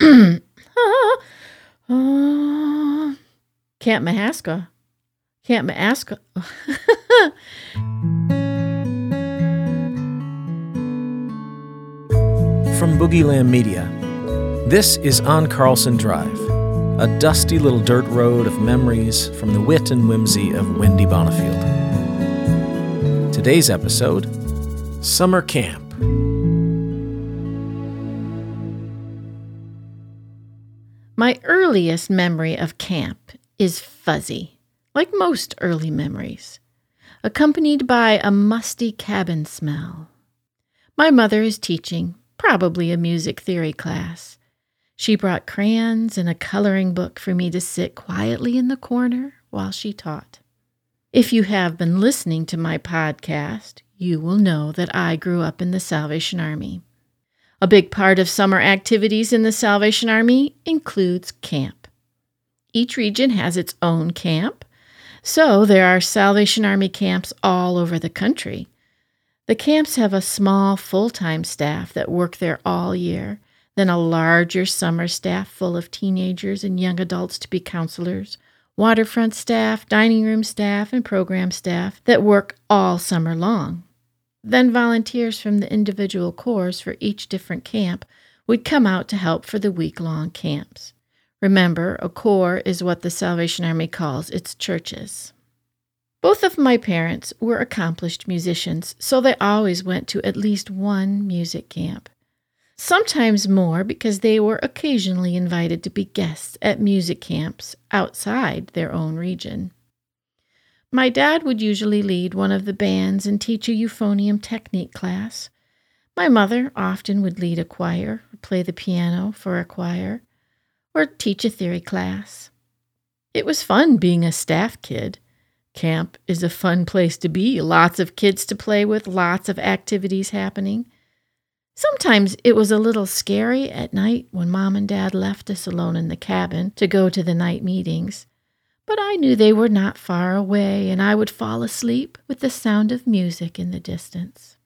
uh, Camp Mihaska. Camp Mihaska. From Boogieland Media, this is On Carlson Drive, a dusty little dirt road of memories from the wit and whimsy of Wendy Bonifield. Today's episode Summer Camp. My earliest memory of camp is fuzzy, like most early memories, accompanied by a musty cabin smell. My mother is teaching, probably a music theory class. She brought crayons and a coloring book for me to sit quietly in the corner while she taught. If you have been listening to my podcast, you will know that I grew up in the Salvation Army. A big part of summer activities in the Salvation Army includes camp. Each region has its own camp, so there are Salvation Army camps all over the country. The camps have a small full time staff that work there all year, then a larger summer staff full of teenagers and young adults to be counselors, waterfront staff, dining room staff, and program staff that work all summer long. Then volunteers from the individual corps for each different camp would come out to help for the week long camps. Remember, a corps is what the Salvation Army calls its churches. Both of my parents were accomplished musicians, so they always went to at least one music camp. Sometimes more because they were occasionally invited to be guests at music camps outside their own region. My dad would usually lead one of the bands and teach a euphonium technique class. My mother often would lead a choir, or play the piano for a choir, or teach a theory class. It was fun being a staff kid. Camp is a fun place to be, lots of kids to play with, lots of activities happening. Sometimes it was a little scary at night when mom and dad left us alone in the cabin to go to the night meetings but I knew they were not far away, and I would fall asleep with the sound of music in the distance.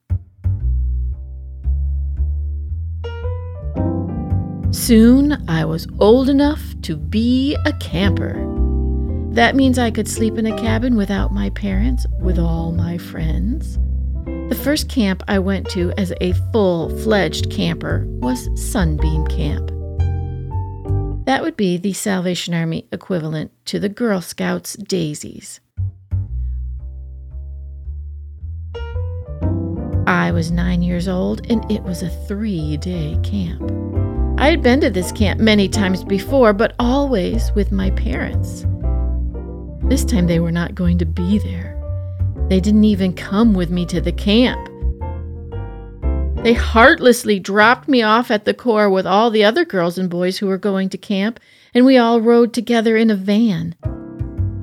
Soon I was old enough to be a camper. That means I could sleep in a cabin without my parents, with all my friends. The first camp I went to as a full fledged camper was Sunbeam Camp. That would be the Salvation Army equivalent to the Girl Scouts daisies. I was nine years old and it was a three day camp. I had been to this camp many times before, but always with my parents. This time they were not going to be there. They didn't even come with me to the camp. They heartlessly dropped me off at the corps with all the other girls and boys who were going to camp, and we all rode together in a van.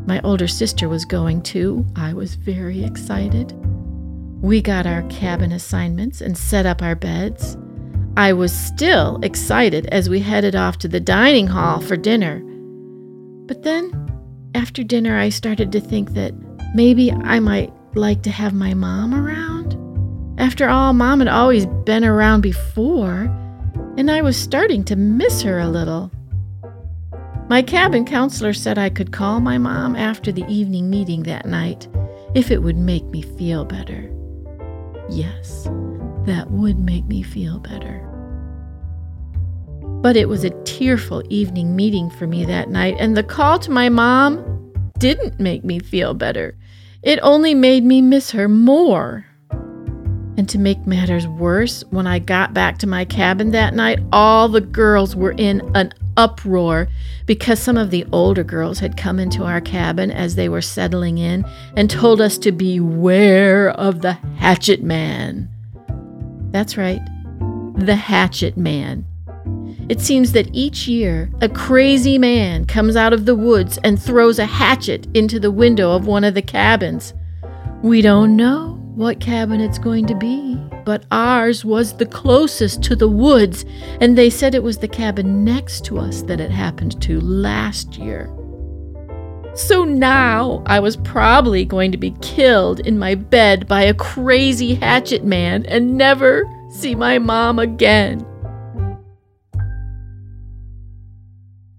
My older sister was going too. I was very excited. We got our cabin assignments and set up our beds. I was still excited as we headed off to the dining hall for dinner. But then, after dinner, I started to think that maybe I might like to have my mom around. After all, Mom had always been around before, and I was starting to miss her a little. My cabin counselor said I could call my mom after the evening meeting that night if it would make me feel better. Yes, that would make me feel better. But it was a tearful evening meeting for me that night, and the call to my mom didn't make me feel better. It only made me miss her more. And to make matters worse, when I got back to my cabin that night, all the girls were in an uproar because some of the older girls had come into our cabin as they were settling in and told us to beware of the hatchet man. That's right, the hatchet man. It seems that each year a crazy man comes out of the woods and throws a hatchet into the window of one of the cabins. We don't know what cabin it's going to be, but ours was the closest to the woods, and they said it was the cabin next to us that it happened to last year. So now I was probably going to be killed in my bed by a crazy hatchet man and never see my mom again.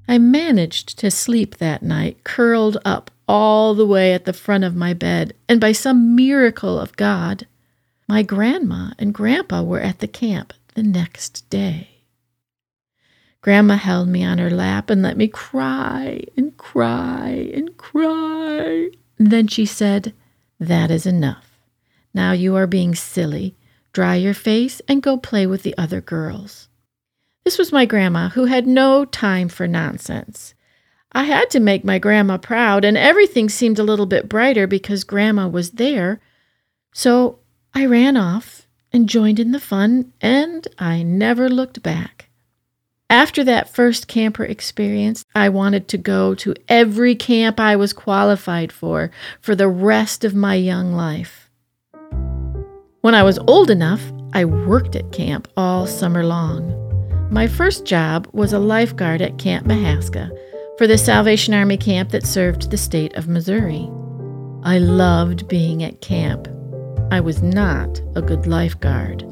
I managed to sleep that night, curled up all the way at the front of my bed, and by some miracle of God, my grandma and grandpa were at the camp the next day. Grandma held me on her lap and let me cry and cry and cry. And then she said, That is enough. Now you are being silly. Dry your face and go play with the other girls. This was my grandma, who had no time for nonsense. I had to make my grandma proud, and everything seemed a little bit brighter because grandma was there. So I ran off and joined in the fun, and I never looked back. After that first camper experience, I wanted to go to every camp I was qualified for for the rest of my young life. When I was old enough, I worked at camp all summer long. My first job was a lifeguard at Camp Mihaska for the Salvation Army camp that served the state of Missouri. I loved being at camp. I was not a good lifeguard.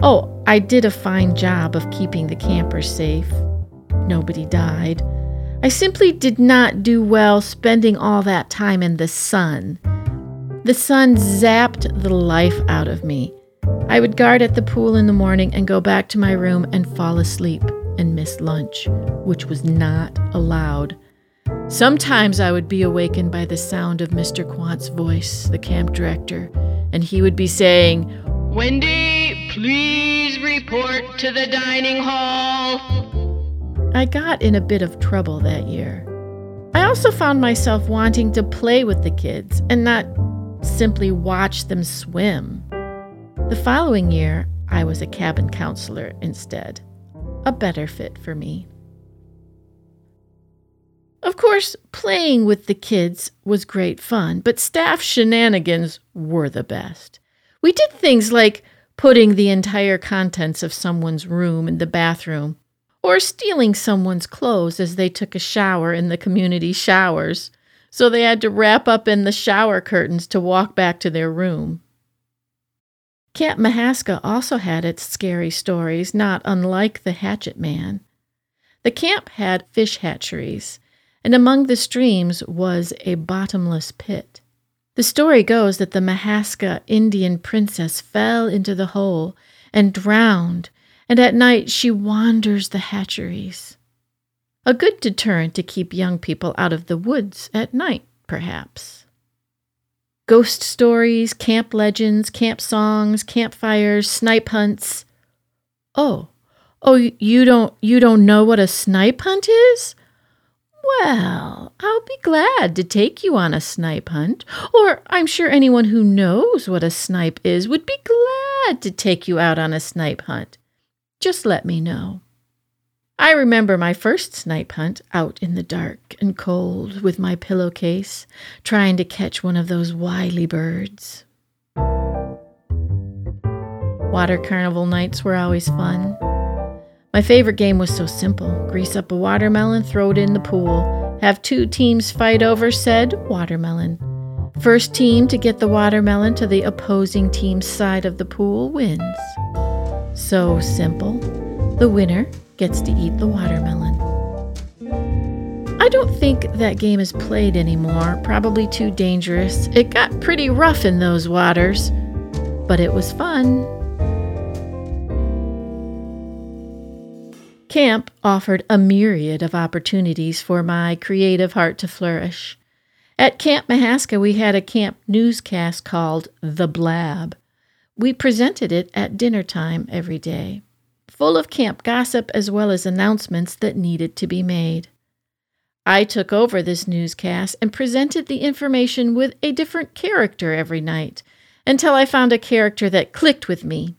Oh, I did a fine job of keeping the campers safe. Nobody died. I simply did not do well spending all that time in the sun. The sun zapped the life out of me. I would guard at the pool in the morning and go back to my room and fall asleep and miss lunch, which was not allowed. Sometimes I would be awakened by the sound of Mr. Quant's voice, the camp director, and he would be saying, Wendy, please report to the dining hall. I got in a bit of trouble that year. I also found myself wanting to play with the kids and not simply watch them swim. The following year, I was a cabin counselor instead, a better fit for me. Of course, playing with the kids was great fun, but staff shenanigans were the best. We did things like putting the entire contents of someone's room in the bathroom, or stealing someone's clothes as they took a shower in the community showers, so they had to wrap up in the shower curtains to walk back to their room. Camp Mihaska also had its scary stories, not unlike the Hatchet Man. The camp had fish hatcheries, and among the streams was a bottomless pit. The story goes that the Mihaska Indian princess fell into the hole and drowned, and at night she wanders the hatcheries. A good deterrent to keep young people out of the woods at night, perhaps. Ghost stories, camp legends, camp songs, campfires, snipe hunts. Oh, oh, you don't you don't know what a snipe hunt is? Well, I'll be glad to take you on a snipe hunt, or I'm sure anyone who knows what a snipe is would be glad to take you out on a snipe hunt. Just let me know. I remember my first snipe hunt out in the dark and cold with my pillowcase, trying to catch one of those wily birds. Water carnival nights were always fun. My favorite game was so simple grease up a watermelon, throw it in the pool. Have two teams fight over said watermelon. First team to get the watermelon to the opposing team's side of the pool wins. So simple. The winner gets to eat the watermelon. I don't think that game is played anymore, probably too dangerous. It got pretty rough in those waters, but it was fun. Camp offered a myriad of opportunities for my creative heart to flourish. At Camp Mihaska, we had a camp newscast called The Blab. We presented it at dinner time every day, full of camp gossip as well as announcements that needed to be made. I took over this newscast and presented the information with a different character every night until I found a character that clicked with me.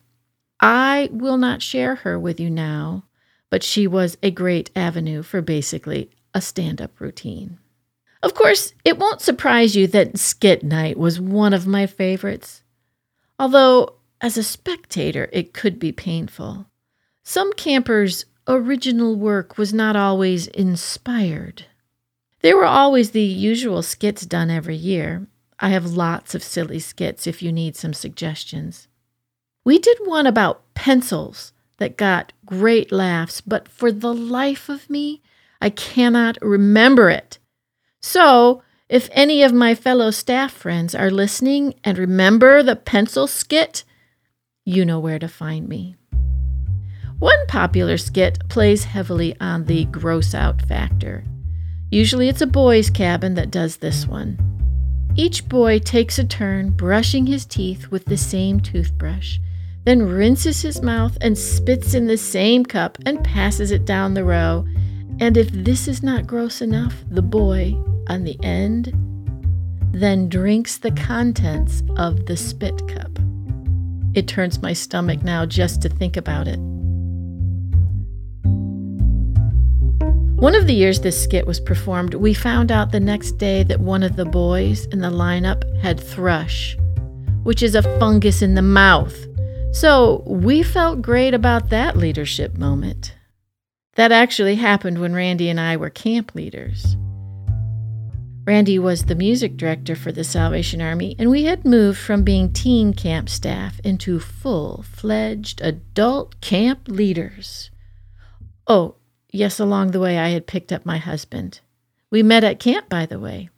I will not share her with you now but she was a great avenue for basically a stand up routine. Of course, it won't surprise you that Skit Night was one of my favorites. Although, as a spectator, it could be painful. Some campers' original work was not always inspired. There were always the usual skits done every year. I have lots of silly skits if you need some suggestions. We did one about pencils that got great laughs, but for the life of me, I cannot remember it. So, if any of my fellow staff friends are listening and remember the pencil skit, you know where to find me. One popular skit plays heavily on the gross out factor. Usually it's a boy's cabin that does this one. Each boy takes a turn brushing his teeth with the same toothbrush, then rinses his mouth and spits in the same cup and passes it down the row. And if this is not gross enough, the boy, on the end, then drinks the contents of the spit cup. It turns my stomach now just to think about it. One of the years this skit was performed, we found out the next day that one of the boys in the lineup had thrush, which is a fungus in the mouth. So we felt great about that leadership moment. That actually happened when Randy and I were camp leaders. Randy was the music director for the Salvation Army, and we had moved from being teen camp staff into full fledged adult camp leaders. Oh, Yes, along the way, I had picked up my husband. We met at camp, by the way.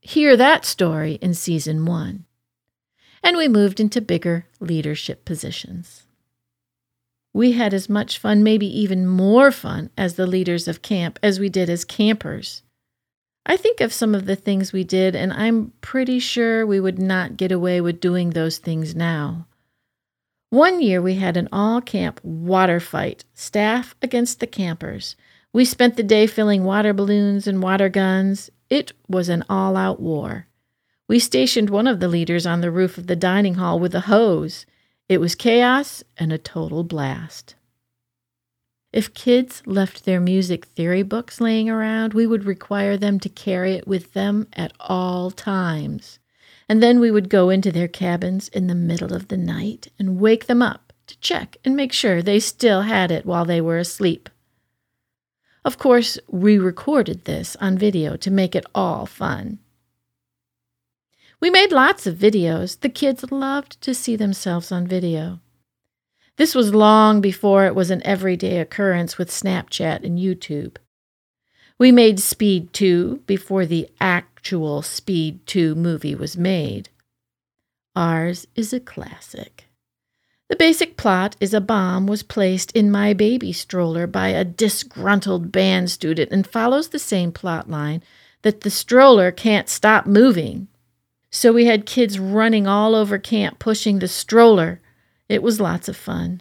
Hear that story in season one. And we moved into bigger leadership positions. We had as much fun, maybe even more fun, as the leaders of camp as we did as campers. I think of some of the things we did, and I'm pretty sure we would not get away with doing those things now. One year we had an all camp water fight, staff against the campers. We spent the day filling water balloons and water guns. It was an all out war. We stationed one of the leaders on the roof of the dining hall with a hose. It was chaos and a total blast. If kids left their music theory books laying around, we would require them to carry it with them at all times and then we would go into their cabins in the middle of the night and wake them up to check and make sure they still had it while they were asleep. Of course, we recorded this on video to make it all fun. We made lots of videos. The kids loved to see themselves on video. This was long before it was an everyday occurrence with Snapchat and YouTube. We made Speed 2 before the actual Speed 2 movie was made. Ours is a classic. The basic plot is a bomb was placed in my baby stroller by a disgruntled band student and follows the same plot line that the stroller can't stop moving. So we had kids running all over camp pushing the stroller. It was lots of fun.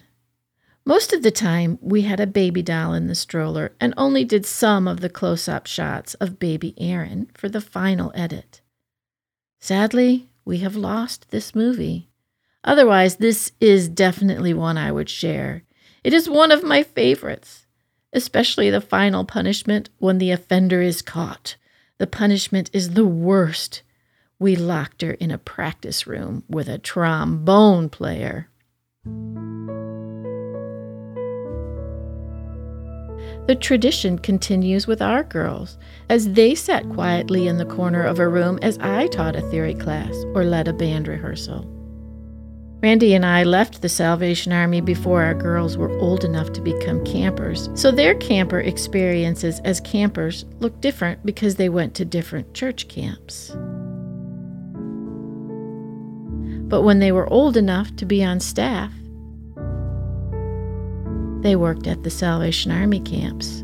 Most of the time, we had a baby doll in the stroller and only did some of the close up shots of baby Aaron for the final edit. Sadly, we have lost this movie. Otherwise, this is definitely one I would share. It is one of my favorites, especially the final punishment when the offender is caught. The punishment is the worst. We locked her in a practice room with a trombone player. The tradition continues with our girls, as they sat quietly in the corner of a room as I taught a theory class or led a band rehearsal. Randy and I left the Salvation Army before our girls were old enough to become campers, so their camper experiences as campers look different because they went to different church camps. But when they were old enough to be on staff, they worked at the Salvation Army camps.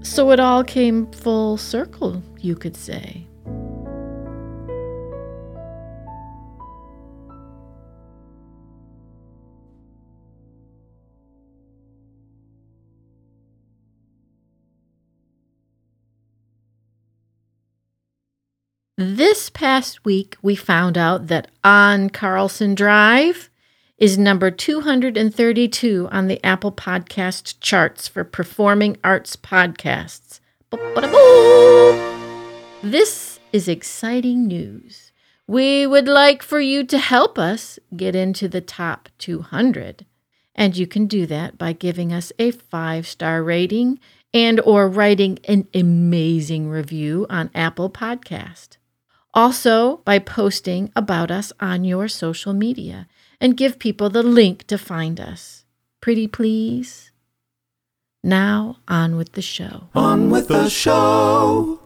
So it all came full circle, you could say. This past week, we found out that on Carlson Drive, is number 232 on the Apple Podcast charts for performing arts podcasts. This is exciting news. We would like for you to help us get into the top 200. And you can do that by giving us a 5-star rating and or writing an amazing review on Apple Podcast. Also by posting about us on your social media and give people the link to find us. Pretty please? Now, on with the show. On with the show.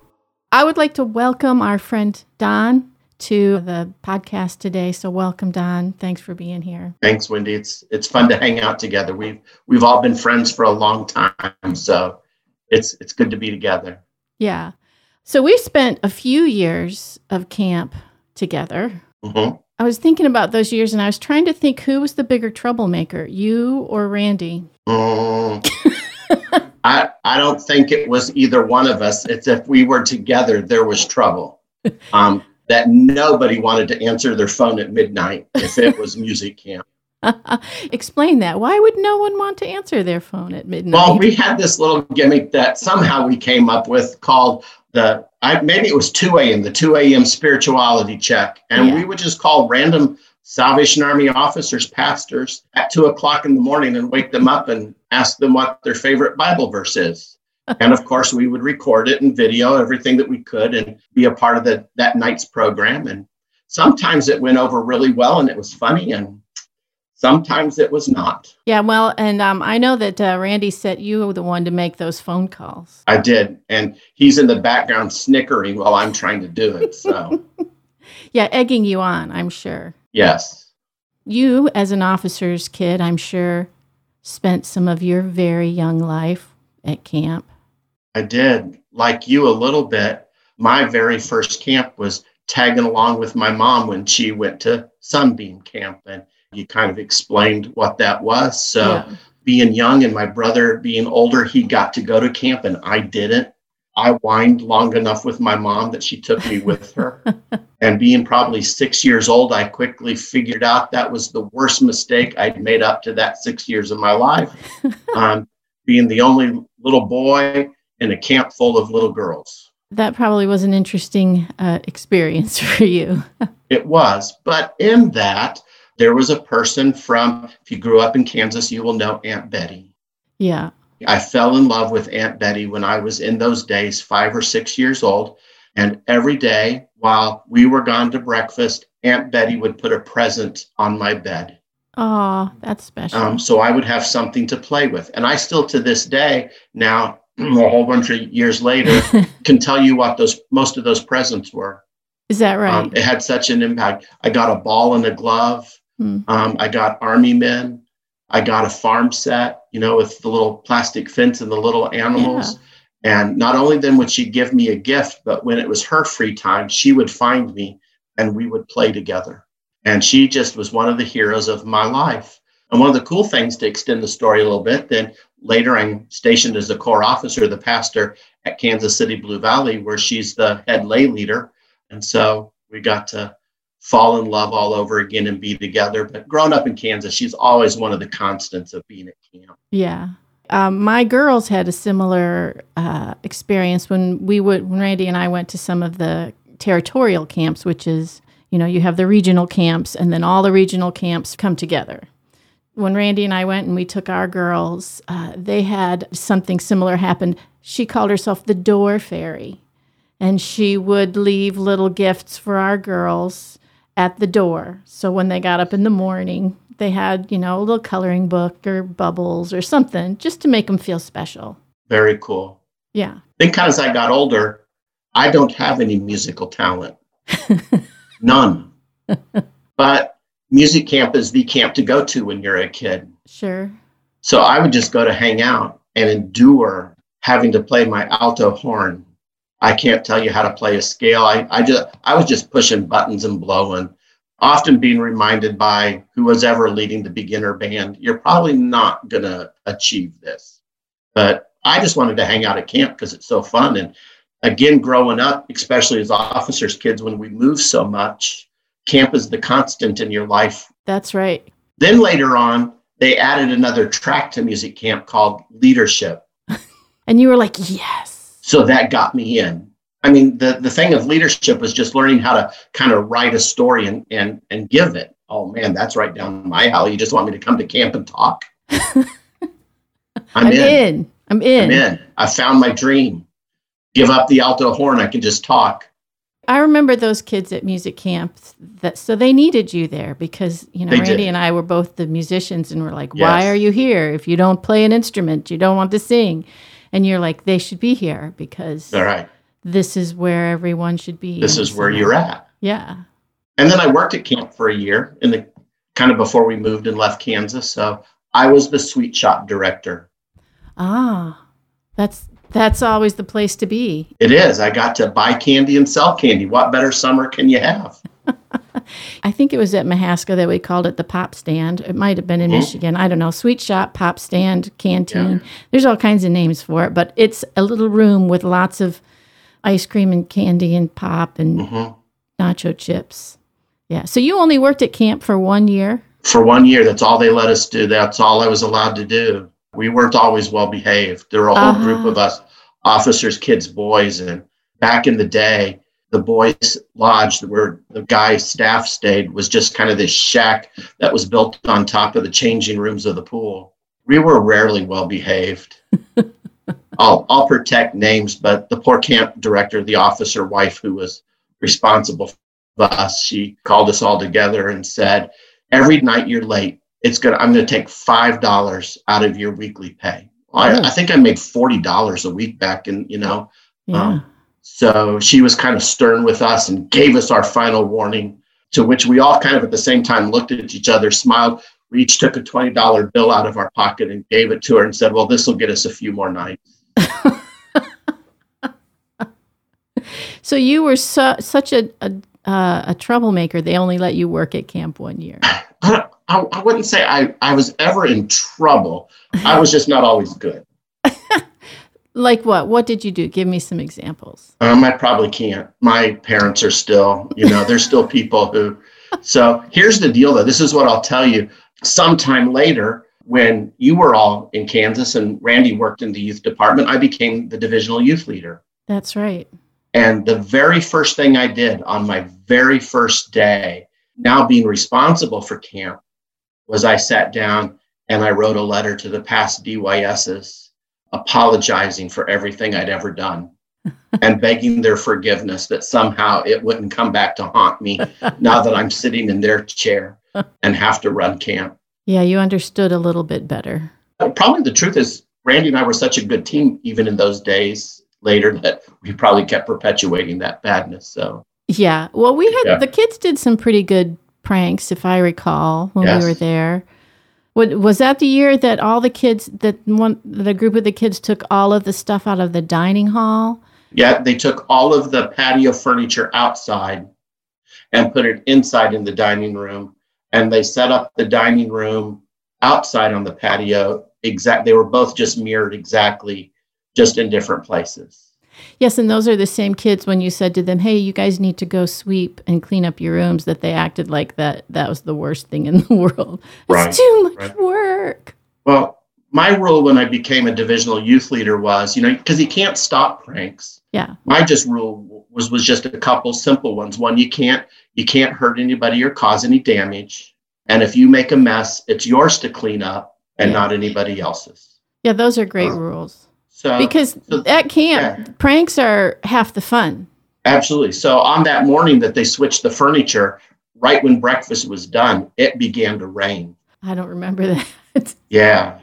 I would like to welcome our friend Don to the podcast today. So welcome, Don. Thanks for being here. Thanks, Wendy. It's it's fun to hang out together. We've we've all been friends for a long time, so it's it's good to be together. Yeah. So we spent a few years of camp together. hmm I was thinking about those years and I was trying to think who was the bigger troublemaker, you or Randy? Mm. I I don't think it was either one of us. It's if we were together, there was trouble. Um, that nobody wanted to answer their phone at midnight if it was music camp. Explain that. Why would no one want to answer their phone at midnight? Well, we had this little gimmick that somehow we came up with called the I, maybe it was 2 a.m. the 2 a.m. spirituality check, and Yeah. we would just call random Salvation Army officers, pastors at two o'clock in the morning and wake them up and ask them what their favorite Bible verse is. and of course, we would record it and video everything that we could and be a part of the, that night's program. And sometimes it went over really well and it was funny, and sometimes it was not. yeah, well, and um, I know that uh, Randy set you were the one to make those phone calls. I did. And he's in the background snickering while I'm trying to do it. So, Yeah, egging you on, I'm sure. yes. You, as an officer's kid, I'm sure, spent some of your very young life at camp. I did. Like you a little bit. My very first camp was tagging along with my mom when she went to Sunbeam Camp. And you kind of explained what that was. So, Yeah. being young and my brother being older, he got to go to camp and I didn't. I whined long enough with my mom that she took me with her. and being probably six years old, I quickly figured out that was the worst mistake I'd made up to that six years of my life. um, being the only little boy in a camp full of little girls. That probably was an interesting uh, experience for you. It was. But in that, there was a person from, if you grew up in Kansas, you will know Aunt Betty. yeah. I fell in love with Aunt Betty when I was in those days, five or six years old. And every day while we were gone to breakfast, Aunt Betty would put a present on my bed. Oh, that's special. Um, so I would have something to play with. And I still, to this day, now a whole bunch of years later, can tell you what those most of those presents were. Is that right? Um, it had such an impact. I got a ball and a glove. Hmm. Um, I got army men. I got a farm set, you know, with the little plastic fence and the little animals. And not only then would she give me a gift, but when it was her free time, she would find me and we would play together. And she just was one of the heroes of my life. And one of the cool things to extend the story a little bit, then later I'm stationed as a corps officer, the pastor at Kansas City Blue Valley, where she's the head lay leader. And so we got to fall in love all over again and be together. But growing up in Kansas, she's always one of the constants of being at camp. yeah. Um, my girls had a similar uh, experience when we would, when Randy and I went to some of the territorial camps, which is, you know, you have the regional camps and then all the regional camps come together. When Randy and I went and we took our girls, uh, they had something similar happen. She called herself the door fairy. and she would leave little gifts for our girls at the door. So when they got up in the morning, they had, you know, a little coloring book or bubbles or something just to make them feel special. Very cool. Yeah. Then, kind of as I got older, I don't have any musical talent, none. but music camp is the camp to go to when you're a kid. Sure. So I would just go to hang out and endure having to play my alto horn. I can't tell you how to play a scale. I, I just I was just pushing buttons and blowing, often being reminded by who was ever leading the beginner band, you're probably not gonna achieve this. But I just wanted to hang out at camp because it's so fun. And again, growing up, especially as officers' kids, when we move so much, camp is the constant in your life That's right. then later on, they added another track to music camp called leadership. And you were like, yes. So that got me in. I mean, the, the thing of leadership was just learning how to kind of write a story and, and, and give it. Oh man, that's right down my alley. You just want me to come to camp and talk? I'm, I'm in. in. I'm in. I'm in. I found my dream. Give up the alto horn. I can just talk. I remember those kids at music camps that so they needed you there because you know They Randy did. and I were both the musicians and we're like, Yes. why are you here? If you don't play an instrument, you don't want to sing, and you're like, they should be here because All right. this is where everyone should be. This is where you're at. Yeah. And then I worked at camp for a year in the kind of before we moved and left Kansas. So I was the sweet shop director. Ah, that's that's always the place to be. It is. I got to buy candy and sell candy. What better summer can you have? I think it was at Mihaska that we called it the pop stand. It might have been in Mhm. Michigan. I don't know. Sweet shop, pop stand, canteen. There's all kinds of names for it, but it's a little room with lots of ice cream and candy and pop and hmm nacho chips. Yeah. So you only worked at camp for one year? For one year, that's all they let us do. That's all I was allowed to do. We weren't always well behaved. There were a whole group Uh-huh. of us, officers, kids, boys. And back in the day, the boys' lodge where the guy's staff stayed was just kind of this shack that was built on top of the changing rooms of the pool. We were rarely well behaved. I'll, I'll protect names, but the poor camp director, the officer wife who was responsible for us, she called us all together and said, every night you're late, it's gonna I'm gonna take five dollars out of your weekly pay. I, Oh. I think I made forty dollars a week back in, you know. Yeah. Um, so she was kind of stern with us and gave us our final warning, to which we all kind of at the same time looked at each other, smiled. We each took a $20 bill out of our pocket and gave it to her and said, Well, this will get us a few more nights. so you were su- such a, a uh, a troublemaker. They only let you work at camp one year. I, I, I wouldn't say I, I was ever in trouble. I was just not always good. Like what? What did you do? Give me some examples. Um, I probably can't. My parents are still, you know, there's still people who. So here's the deal, though. This is what I'll tell you. Sometime later, when you were all in Kansas and Randy worked in the youth department, I became the divisional youth leader. That's right. And the very first thing I did on my very first day, now being responsible for camp, was I sat down and I wrote a letter to the past DYSs apologizing for everything I'd ever done and begging their forgiveness that somehow it wouldn't come back to haunt me now that I'm sitting in their chair and have to run camp. Yeah, you understood a little bit better. Probably the truth is, Randy and I were such a good team, even in those days later, that we probably kept perpetuating that badness. So, Yeah. Well, we had Yeah. the kids did some pretty good pranks, if I recall, when Yes. we were there. What, was that the year that all the kids that one the group of the kids took all of the stuff out of the dining hall? yeah, they took all of the patio furniture outside and put it inside in the dining room. And they set up the dining room outside on the patio. Exact, they were both just mirrored exactly, just in different places. Yes, and those are the same kids when you said to them, "Hey, you guys need to go sweep and clean up your rooms." That they acted like that that was the worst thing in the world. Right, It's too much right. work. Well, my rule when I became a divisional youth leader was, you know, because you can't stop pranks. Yeah. My just rule was was just a couple simple ones. One, you can't you can't hurt anybody or cause any damage. And if you make a mess, it's yours to clean up and Yeah. not anybody else's. Yeah, those are great Uh, rules. So Because so- at camp, pranks are half the fun. absolutely. So on that morning that they switched the furniture, right when breakfast was done, it began to rain. I don't remember that. Yeah.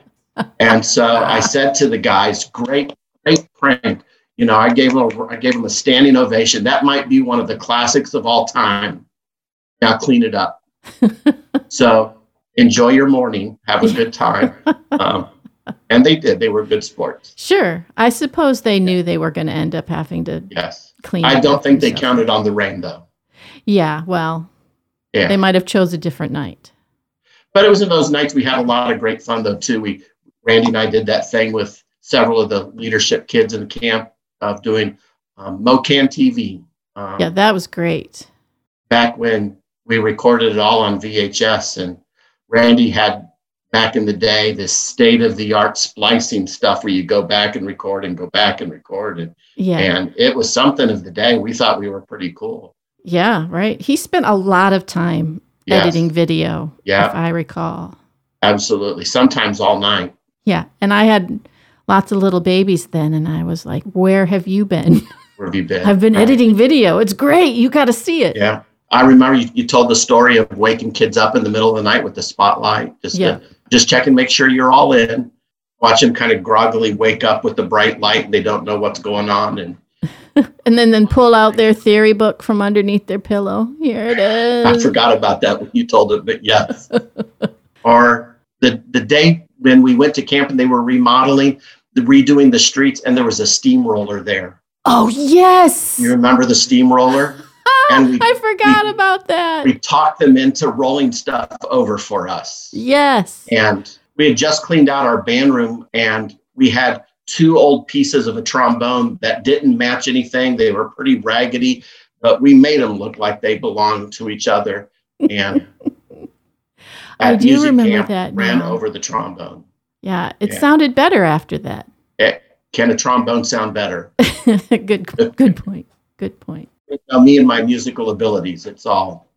And so I said to the guys, great, great prank. You know, I gave them a, I gave them a standing ovation. That might be one of the classics of all time. Now clean it up. so enjoy your morning. Have a good time. Um, and they did. They were good sports. Sure. I suppose they knew they were going to end up having to Yes. clean. I don't think they themselves. counted on the rain though. Yeah, well, Yeah. they might have chose a different night. But it was in those nights we had a lot of great fun though too. We Randy and I did that thing with several of the leadership kids in the camp of doing um, MoCan TV. Um, Yeah, that was great. Back when we recorded it all on VHS, and Randy had back in the day this state of the art splicing stuff where you go back and record and go back and record, and, Yeah. and it was something of the day. We thought we were pretty cool. Yeah, right. He spent a lot of time Yes. editing video, Yeah. if I recall. Absolutely. Sometimes all night. Yeah, and I had lots of little babies then, and I was like, "Where have you been?" Where have you been? I've been Right. editing video. It's great. You got to see it. Yeah. I remember you, you told the story of waking kids up in the middle of the night with the spotlight, just Yeah. to, just check and make sure you're all in. Watch them kind of groggily wake up with the bright light and they don't know what's going on. And And then then pull out their theory book from underneath their pillow. Here it is. I forgot about that when you told it, but yes. or the the day when we went to camp and they were remodeling, the, redoing the streets, and there was a steamroller there. Oh yes. You remember the steamroller? And we- I forgot about that. We talked them into rolling stuff over for us. Yes. and we had just cleaned out our band room and we had two old pieces of a trombone that didn't match anything they were pretty raggedy but we made them look like they belonged to each other and I do remember that ran now. over the trombone Yeah, it Yeah. sounded better after that. Eh, can a trombone sound better good good point. Good point. Me and my musical abilities it's all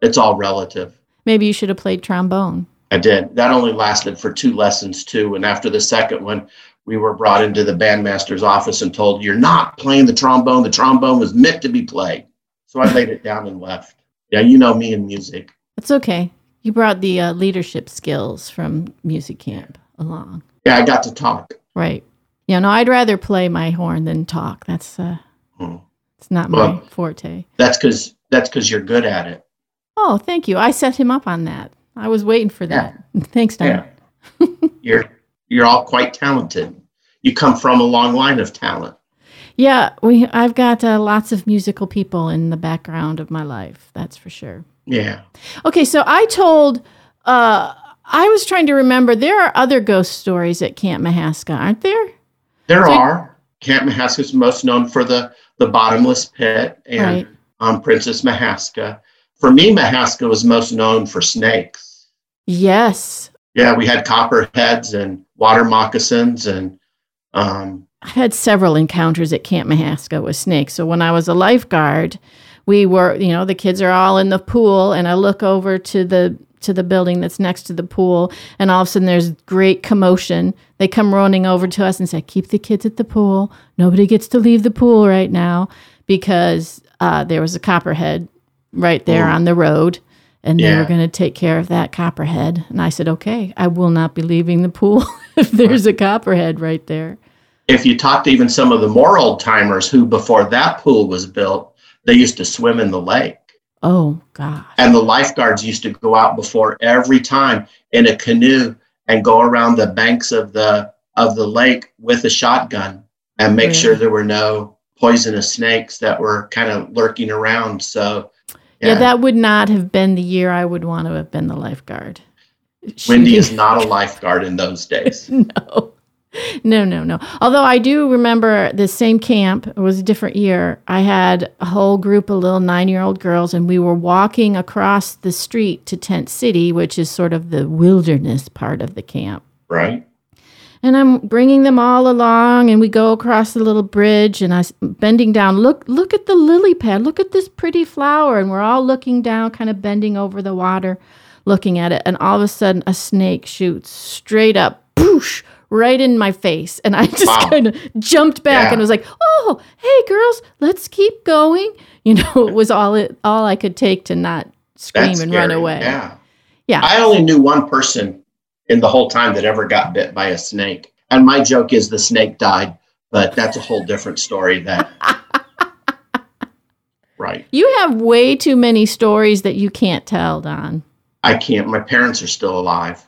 it's all relative Maybe you should have played trombone. I did. That only lasted for two lessons too. And after the second one, we were brought into the bandmaster's office and told, "You're not playing the trombone. The trombone was meant to be played." So I laid it down and left. Yeah, you know me and music. It's okay. You brought the uh, leadership skills from music camp along. Yeah, I got to talk. Right. Yeah, no, I'd rather play my horn than talk. That's uh Hmm. It's not my forte. That's because that's because you're good at it. Oh, thank you. I set him up on that. I was waiting for that. Thanks, Don. Yeah, you're you're all quite talented. You come from a long line of talent. Yeah, we. I've got uh, lots of musical people in the background of my life. That's for sure. Yeah. Okay, so I told. Uh, I was trying to remember. There are other ghost stories at Camp Mihaska, aren't there? There are. Camp Mihaska is most known for the the bottomless pit and Right. um, Princess Mihaska. For me, Mihaska was most known for snakes. Yes, Yeah, we had copperheads and water moccasins and um, I've had several encounters at Camp Mihaska with snakes. So when I was a lifeguard, we were, you know, the kids are all in the pool, and I look over to the to the building that's next to the pool, and all of a sudden there's great commotion. They come running over to us and say, "Keep the kids at the pool. Nobody gets to leave the pool right now," because uh, there was a copperhead right there Ooh. on the road. And they Yeah. were going to take care of that copperhead. And I said, okay, I will not be leaving the pool if there's a copperhead right there. if you talk to even some of the more old timers who, before that pool was built, they used to swim in the lake. Oh God. And the lifeguards used to go out before every time in a canoe and go around the banks of the of the lake with a shotgun and make sure there were no poisonous snakes that were kind of lurking around. So Yeah. that would not have been the year I would want to have been the lifeguard. Wendy is not a lifeguard in those days. no. No, no, no. Although I do remember the same camp, it was a different year. I had a whole group of little nine year old girls, and we were walking across the street to Tent City, which is sort of the wilderness part of the camp. right? And I'm bringing them all along, and we go across the little bridge, and I'm bending down. Look, look at the lily pad. Look at this pretty flower, and we're all looking down, kind of bending over the water, looking at it. And all of a sudden, a snake shoots straight up, poosh, right in my face, and I just Wow. kind of jumped back Yeah. and was like, "Oh, hey, girls, let's keep going." You know, it was all it all I could take to not scream That's and run away. Yeah. Yeah. I only knew one person in the whole time that ever got bit by a snake. And my joke is the snake died, but that's a whole different story that Right. You have way too many stories that you can't tell, Don. I can't. My parents are still alive.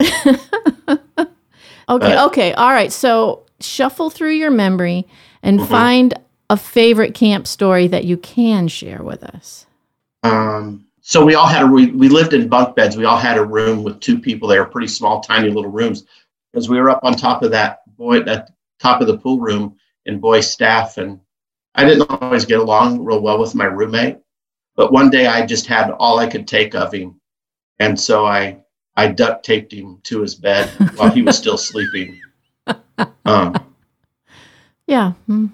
Okay, But- okay, all right. So shuffle through your memory and Mhm. find a favorite camp story that you can share with us. Um, so we all had a we, we lived in bunk beds. We all had a room with two people. They were pretty small, tiny little rooms because we were up on top of that boy that top of the pool room in boy staff, and I didn't always get along real well with my roommate. But one day I just had all I could take of him, and so I I duct taped him to his bed while he was still sleeping. Um, Yeah. hmm.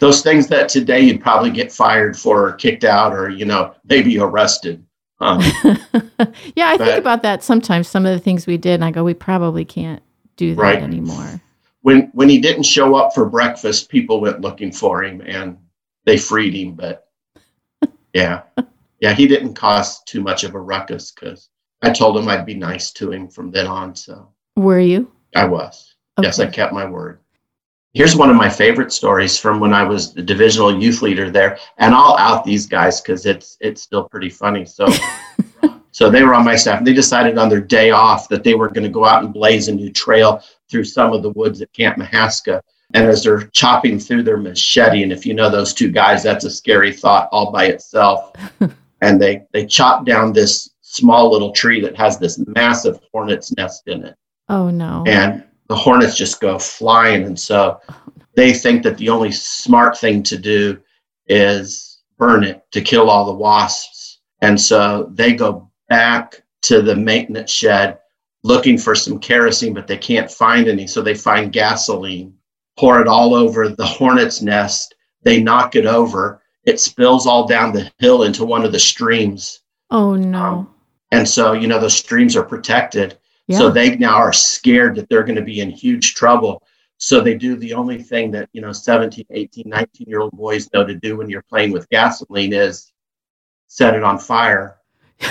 those things that today you'd probably get fired for, or kicked out, or you know maybe arrested. Um, yeah, I think about that sometimes. Some of the things we did, and I go, we probably can't do that Right. anymore. when when he didn't show up for breakfast, people went looking for him, and they freed him. But yeah, yeah, he didn't cause too much of a ruckus because I told him I'd be nice to him from then on. So Were you? I was. Yes, I kept my word. Here's one of my favorite stories from when I was the divisional youth leader there, and I'll out these guys because it's it's still pretty funny. So, so they were on my staff. And they decided on their day off that they were going to go out and blaze a new trail through some of the woods at Camp Mihaska. And as they're chopping through their machete, and if you know those two guys, that's a scary thought all by itself. and they they chop down this small little tree that has this massive hornet's nest in it. Oh no. and the hornets just go flying. And so they think that the only smart thing to do is burn it to kill all the wasps. And so they go back to the maintenance shed looking for some kerosene but they can't find any. So they find gasoline pour it all over the hornet's nest. They knock it over. It spills all down the hill into one of the streams. Oh no. um, and so you know those streams are protected yeah. so they now are scared that they're going to be in huge trouble. So they do the only thing that, you know, 17, 18, 19 year old boys know to do when you're playing with gasoline is set it on fire.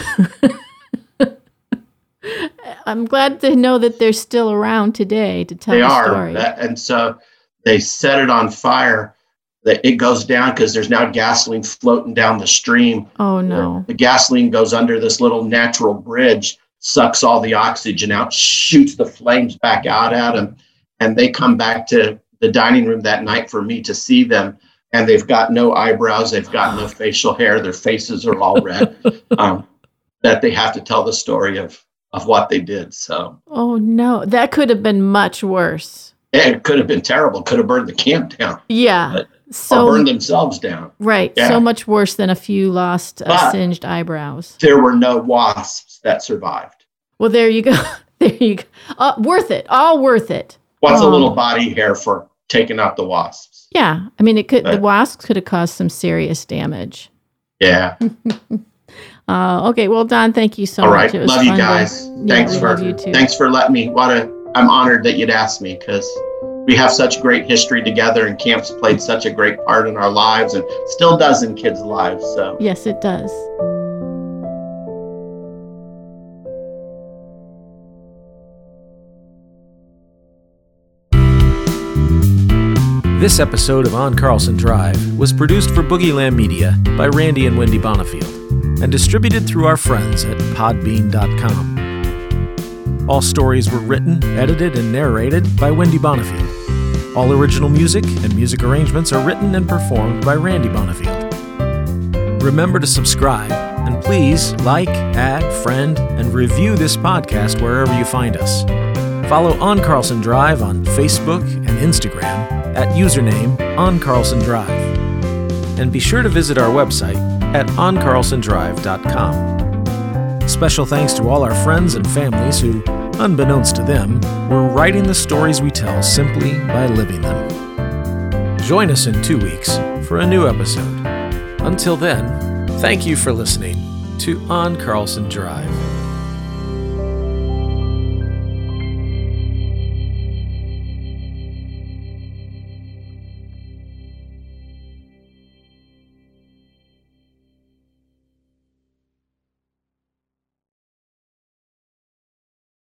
I'm glad to know that they're still around today to tell they the are. story. That- and so they set it on fire. That it goes down because there's now gasoline floating down the stream. oh no. The gasoline goes under this little natural bridge, sucks all the oxygen out, shoots the flames back out at them. And they come back to the dining room that night for me to see them. And they've got no eyebrows, they've got no facial hair, their faces are all red. um, that they have to tell the story of of what they did. So Oh no. That could have been much worse. it could have been terrible. Could have burned the camp down Yeah. But- So burned themselves down. right. Yeah. So much worse than a few lost uh, singed eyebrows. There were no wasps that survived. Well, there you go. there you go. Uh, worth it. All worth it. What's a Oh. little body hair for taking out the wasps? Yeah. I mean, it could. the wasps could have caused some serious damage. Yeah. Uh, okay. Well, Don, thank you so All much. right. It was Love you to- guys. Yeah, thanks for you too. thanks for letting me. What a I'm honored that you'd asked me because we have such great history together and camps played such a great part in our lives and still does in kids' lives. So Yes, it does. This episode of On Carlson Drive was produced for Boogieland Media by Randy and Wendy Bonifield and distributed through our friends at Podbean.com. All stories were written, edited, and narrated by Wendy Bonifield. All original music and music arrangements are written and performed by Randy Bonifield. Remember to subscribe and please like, add, friend, and review this podcast wherever you find us. Follow On Carlson Drive on Facebook and Instagram at username On Carlson Drive. And be sure to visit our website at oncarlsondrive.com. Special thanks to all our friends and families who, unbeknownst to them, we're writing the stories we tell simply by living them. Join us in two weeks for a new episode. Until then, thank you for listening to On Carlson Drive.